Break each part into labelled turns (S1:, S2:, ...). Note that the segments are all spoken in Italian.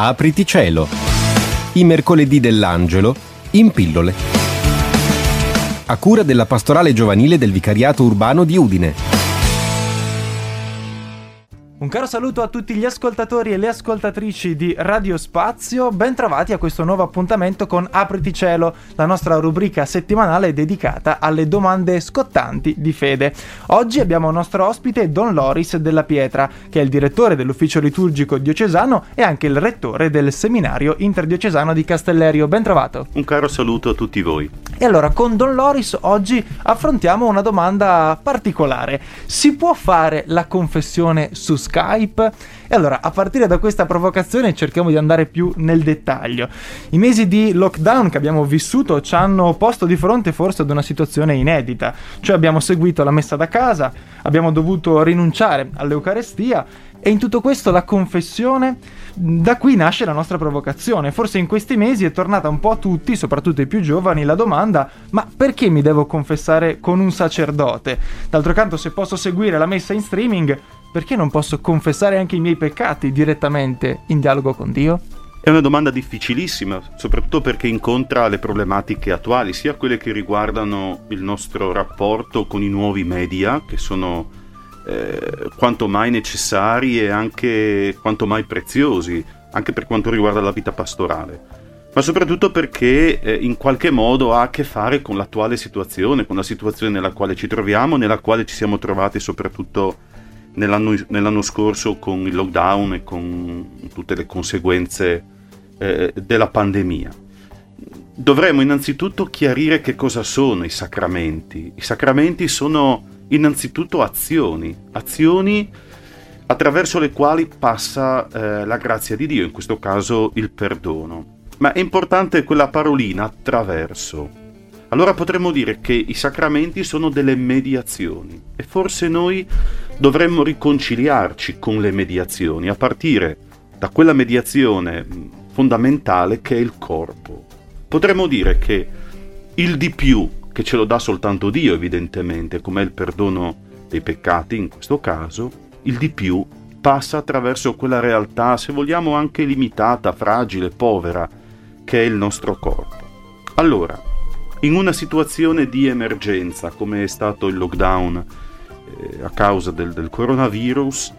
S1: Apriti cielo. I mercoledì dell'angelo in pillole. A cura della pastorale giovanile del Vicariato Urbano di Udine.
S2: Un caro saluto a tutti gli ascoltatori e le ascoltatrici di Radio Spazio, ben trovati a questo nuovo appuntamento con Apriti Cielo, la nostra rubrica settimanale dedicata alle domande scottanti di fede. Oggi abbiamo il nostro ospite Don Loris della Pietra, che è il direttore dell'ufficio liturgico diocesano e anche il rettore del seminario interdiocesano di Castellerio. Ben trovato.
S3: Un caro saluto a tutti voi.
S2: E allora, con Don Loris oggi affrontiamo una domanda particolare. Si può fare la confessione su Skype? E allora, a partire da questa provocazione cerchiamo di andare più nel dettaglio. I mesi di lockdown che abbiamo vissuto ci hanno posto di fronte forse ad una situazione inedita. Cioè abbiamo seguito la messa da casa, abbiamo dovuto rinunciare all'Eucarestia e in tutto questo la confessione, da qui nasce la nostra provocazione. Forse in questi mesi è tornata un po' a tutti, soprattutto ai più giovani, la domanda: ma perché mi devo confessare con un sacerdote? D'altro canto, se posso seguire la messa in streaming, perché non posso confessare anche i miei peccati direttamente in dialogo con Dio?
S3: È una domanda difficilissima, soprattutto perché incontra le problematiche attuali, sia quelle che riguardano il nostro rapporto con i nuovi media, che sono eh, quanto mai necessari e anche quanto mai preziosi, anche per quanto riguarda la vita pastorale, ma soprattutto perché eh, in qualche modo ha a che fare con l'attuale situazione, con la situazione nella quale ci troviamo, nella quale ci siamo trovati soprattutto nell'anno, nell'anno scorso con il lockdown e con tutte le conseguenze eh, della pandemia. Dovremmo innanzitutto chiarire che cosa sono i sacramenti. I sacramenti sono innanzitutto azioni, azioni attraverso le quali passa eh, la grazia di Dio, in questo caso il perdono. Ma è importante quella parolina attraverso. Allora potremmo dire che i sacramenti sono delle mediazioni e forse noi dovremmo riconciliarci con le mediazioni, a partire da quella mediazione fondamentale che è il corpo. Potremmo dire che il di più che ce lo dà soltanto Dio evidentemente, come il perdono dei peccati in questo caso, il di più passa attraverso quella realtà, se vogliamo anche limitata, fragile, povera, che è il nostro corpo. Allora, in una situazione di emergenza, come è stato il lockdown eh, a causa del, del coronavirus,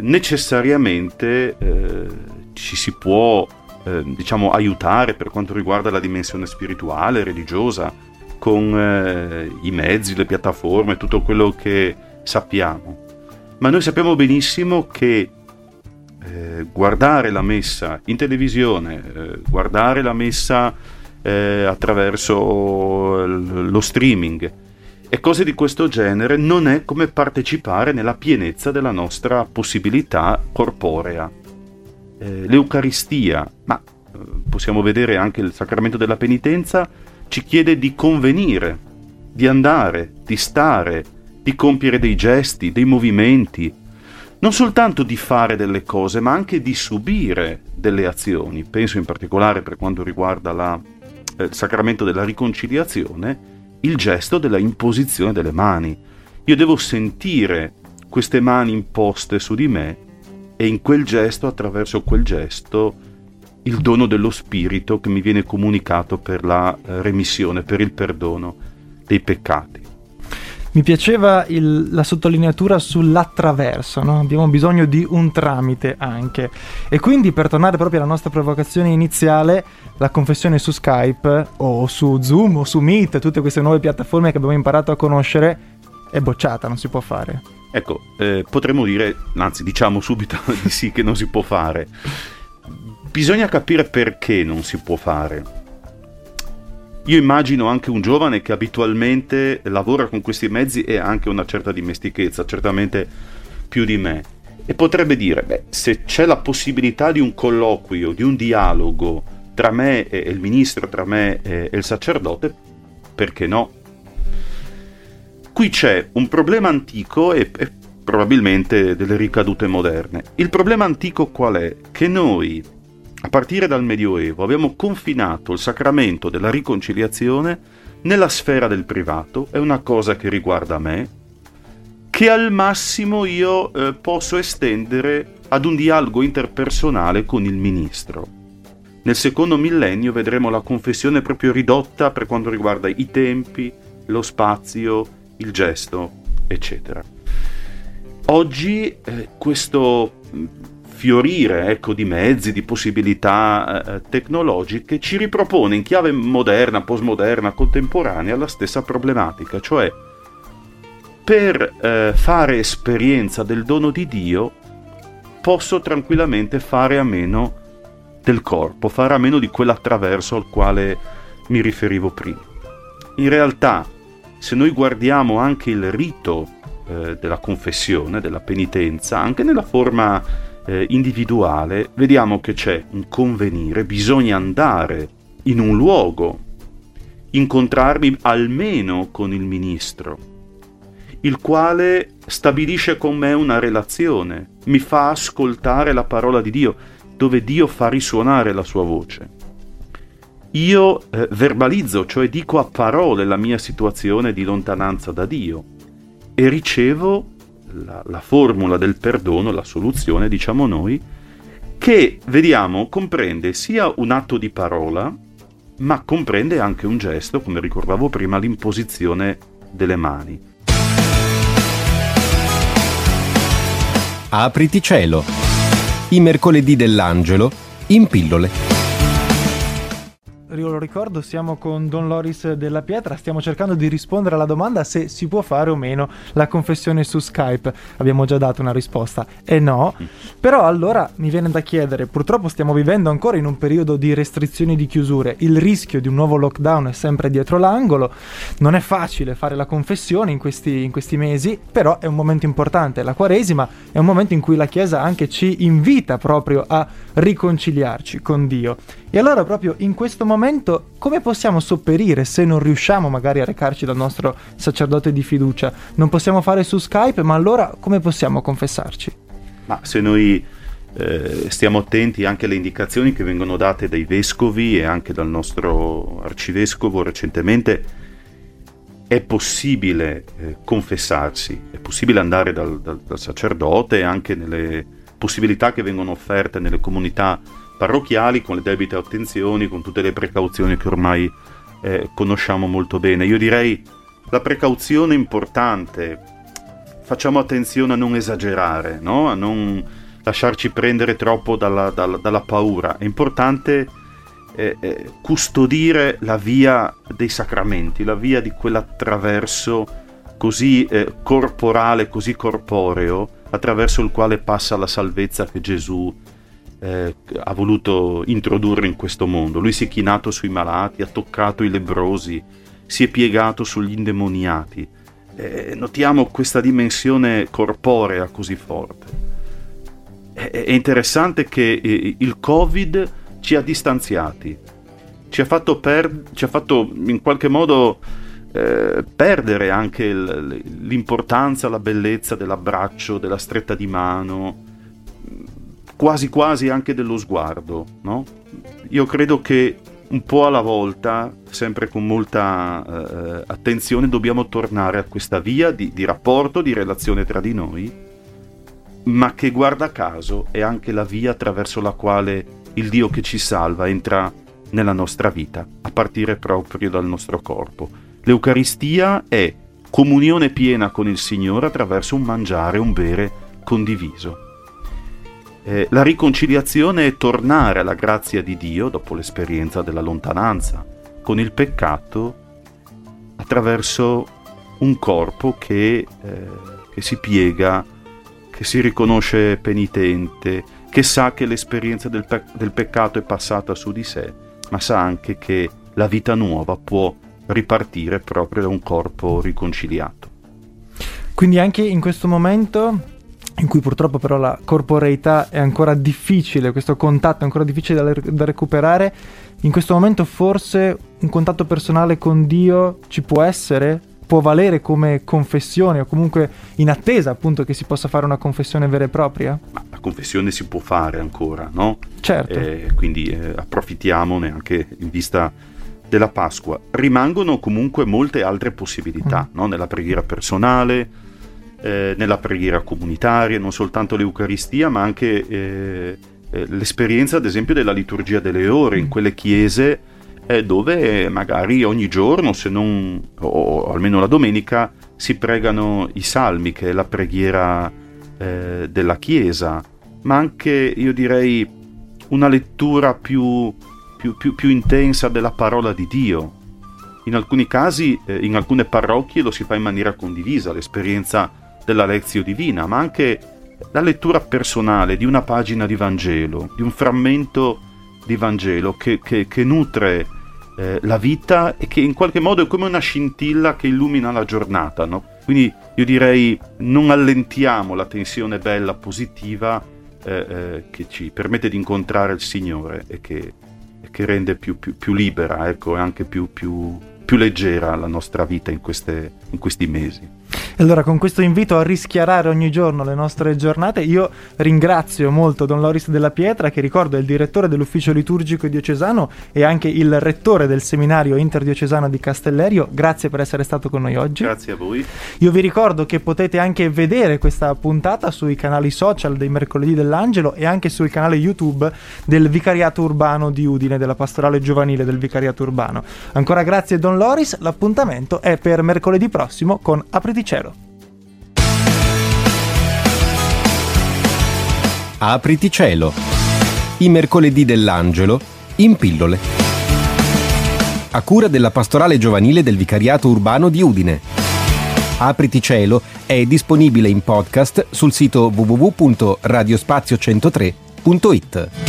S3: necessariamente eh, ci si può eh, diciamo aiutare per quanto riguarda la dimensione spirituale, religiosa, con eh, i mezzi, le piattaforme, tutto quello che sappiamo. Ma noi sappiamo benissimo che eh, guardare la messa in televisione, eh, guardare la messa eh, attraverso lo streaming e cose di questo genere non è come partecipare nella pienezza della nostra possibilità corporea. Eh, L'Eucaristia, ma eh, possiamo vedere anche il sacramento della penitenza, ci chiede di convenire, di andare, di stare, di compiere dei gesti, dei movimenti, non soltanto di fare delle cose, ma anche di subire delle azioni. Penso in particolare per quanto riguarda la, eh, il sacramento della riconciliazione, il gesto della imposizione delle mani. Io devo sentire queste mani imposte su di me e in quel gesto, attraverso quel gesto, il dono dello Spirito che mi viene comunicato per la eh, remissione, per il perdono dei peccati.
S2: Mi piaceva il, la sottolineatura sull'attraverso, no? abbiamo bisogno di un tramite anche. E quindi per tornare proprio alla nostra provocazione iniziale, la confessione su Skype o su Zoom o su Meet, tutte queste nuove piattaforme che abbiamo imparato a conoscere, è bocciata, non si può fare.
S3: Ecco, eh, potremmo dire, anzi diciamo subito di sì che non si può fare bisogna capire perché non si può fare. Io immagino anche un giovane che abitualmente lavora con questi mezzi e ha anche una certa dimestichezza, certamente più di me. E potrebbe dire, beh, se c'è la possibilità di un colloquio, di un dialogo tra me e il ministro, tra me e il sacerdote, perché no? Qui c'è un problema antico e, e probabilmente delle ricadute moderne. Il problema antico qual è? Che noi a partire dal Medioevo abbiamo confinato il sacramento della riconciliazione nella sfera del privato, è una cosa che riguarda me, che al massimo io eh, posso estendere ad un dialogo interpersonale con il ministro. Nel secondo millennio vedremo la confessione proprio ridotta per quanto riguarda i tempi, lo spazio, il gesto, eccetera. Oggi eh, questo fiorire ecco, di mezzi, di possibilità eh, tecnologiche ci ripropone in chiave moderna, postmoderna, contemporanea la stessa problematica, cioè per eh, fare esperienza del dono di Dio posso tranquillamente fare a meno del corpo, fare a meno di quell'attraverso al quale mi riferivo prima. In realtà, se noi guardiamo anche il rito eh, della confessione, della penitenza, anche nella forma eh, individuale, vediamo che c'è un convenire, bisogna andare in un luogo, incontrarmi almeno con il ministro, il quale stabilisce con me una relazione, mi fa ascoltare la parola di Dio, dove Dio fa risuonare la sua voce. Io eh, verbalizzo, cioè dico a parole la mia situazione di lontananza da Dio e ricevo la, la formula del perdono, la soluzione, diciamo noi, che vediamo comprende sia un atto di parola, ma comprende anche un gesto, come ricordavo prima, l'imposizione delle mani.
S1: Apriti cielo. I mercoledì dell'angelo in pillole
S2: io lo ricordo, siamo con Don Loris della Pietra, stiamo cercando di rispondere alla domanda se si può fare o meno la confessione su Skype. Abbiamo già dato una risposta e no, però allora mi viene da chiedere, purtroppo stiamo vivendo ancora in un periodo di restrizioni di chiusure, il rischio di un nuovo lockdown è sempre dietro l'angolo, non è facile fare la confessione in questi, in questi mesi, però è un momento importante, la Quaresima è un momento in cui la Chiesa anche ci invita proprio a riconciliarci con Dio. E allora proprio in questo momento come possiamo sopperire se non riusciamo magari a recarci dal nostro sacerdote di fiducia? Non possiamo fare su Skype, ma allora come possiamo confessarci?
S3: Ma se noi eh, stiamo attenti anche alle indicazioni che vengono date dai vescovi e anche dal nostro arcivescovo recentemente, è possibile eh, confessarsi, è possibile andare dal, dal, dal sacerdote anche nelle possibilità che vengono offerte nelle comunità parrocchiali con le debite attenzioni, con tutte le precauzioni che ormai eh, conosciamo molto bene. Io direi la precauzione importante, facciamo attenzione a non esagerare, no? a non lasciarci prendere troppo dalla, dalla, dalla paura. È importante eh, eh, custodire la via dei sacramenti, la via di quell'attraverso così eh, corporale, così corporeo, attraverso il quale passa la salvezza che Gesù ha eh, ha voluto introdurre in questo mondo. Lui si è chinato sui malati, ha toccato i lebrosi, si è piegato sugli indemoniati. Eh, notiamo questa dimensione corporea così forte. È, interessante che eh, il Covid ci ha distanziati, ci ha fatto, per, ci ha fatto in qualche modo eh, perdere anche l'importanza, la bellezza dell'abbraccio, della stretta di mano, quasi quasi anche dello sguardo, no? Io credo che un po' alla volta, sempre con molta eh, attenzione, dobbiamo tornare a questa via di, di rapporto, di relazione tra di noi, ma che guarda caso è anche la via attraverso la quale il Dio che ci salva entra nella nostra vita, a partire proprio dal nostro corpo. L'Eucaristia è comunione piena con il Signore attraverso un mangiare, un bere condiviso. Eh, la riconciliazione è tornare alla grazia di Dio dopo l'esperienza della lontananza con il peccato attraverso un corpo che, eh, che si piega, che si riconosce penitente, che sa che l'esperienza del, pe- del peccato è passata su di sé, ma sa anche che la vita nuova può ripartire proprio da un corpo riconciliato.
S2: Quindi anche in questo momento in cui purtroppo però la corporeità è ancora difficile, questo contatto è ancora difficile da, da, recuperare, in questo momento forse un contatto personale con Dio ci può essere, può valere come confessione o comunque in attesa appunto che si possa fare una confessione vera e propria?
S3: Ma la confessione si può fare ancora, no?
S2: Certo.
S3: Eh, quindi eh, approfittiamone anche in vista della Pasqua. Rimangono comunque molte altre possibilità, mm. no? Nella preghiera personale, eh, nella preghiera comunitaria, non soltanto l'Eucaristia, ma anche eh, eh, l'esperienza, ad esempio, della liturgia delle ore in quelle chiese eh, dove magari ogni giorno, se non o almeno la domenica, si pregano i salmi, che è la preghiera eh, della Chiesa, ma anche, io direi, una lettura più, più, più, più intensa della parola di Dio. In alcuni casi, eh, in alcune parrocchie lo si fa in maniera condivisa, l'esperienza della lezione divina, ma anche la lettura personale di una pagina di Vangelo, di un frammento di Vangelo che, che, che nutre eh, la vita e che in qualche modo è come una scintilla che illumina la giornata. No? Quindi io direi non allentiamo la tensione bella, positiva, eh, eh, che ci permette di incontrare il Signore e che, e che rende più, più, più, libera ecco, e anche più, più, leggera la nostra vita in, queste, in questi mesi.
S2: Allora, con questo invito a rischiarare ogni giorno le nostre giornate, io ringrazio molto Don Loris della Pietra, che ricordo è il direttore dell'ufficio liturgico diocesano e anche il rettore del seminario interdiocesano di Castellerio. Grazie per essere stato con noi oggi.
S3: Grazie a voi.
S2: Io vi ricordo che potete anche vedere questa puntata sui canali social dei Mercoledì dell'Angelo e anche sul canale YouTube del Vicariato Urbano di Udine, della pastorale giovanile del Vicariato Urbano. Ancora grazie Don Loris, l'appuntamento è per mercoledì prossimo con Apriti Cielo.
S1: Apriti cielo. I mercoledì dell'angelo in pillole. A cura della pastorale giovanile del Vicariato Urbano di Udine. Apriti cielo è disponibile in podcast sul sito www.radiospazio103.it.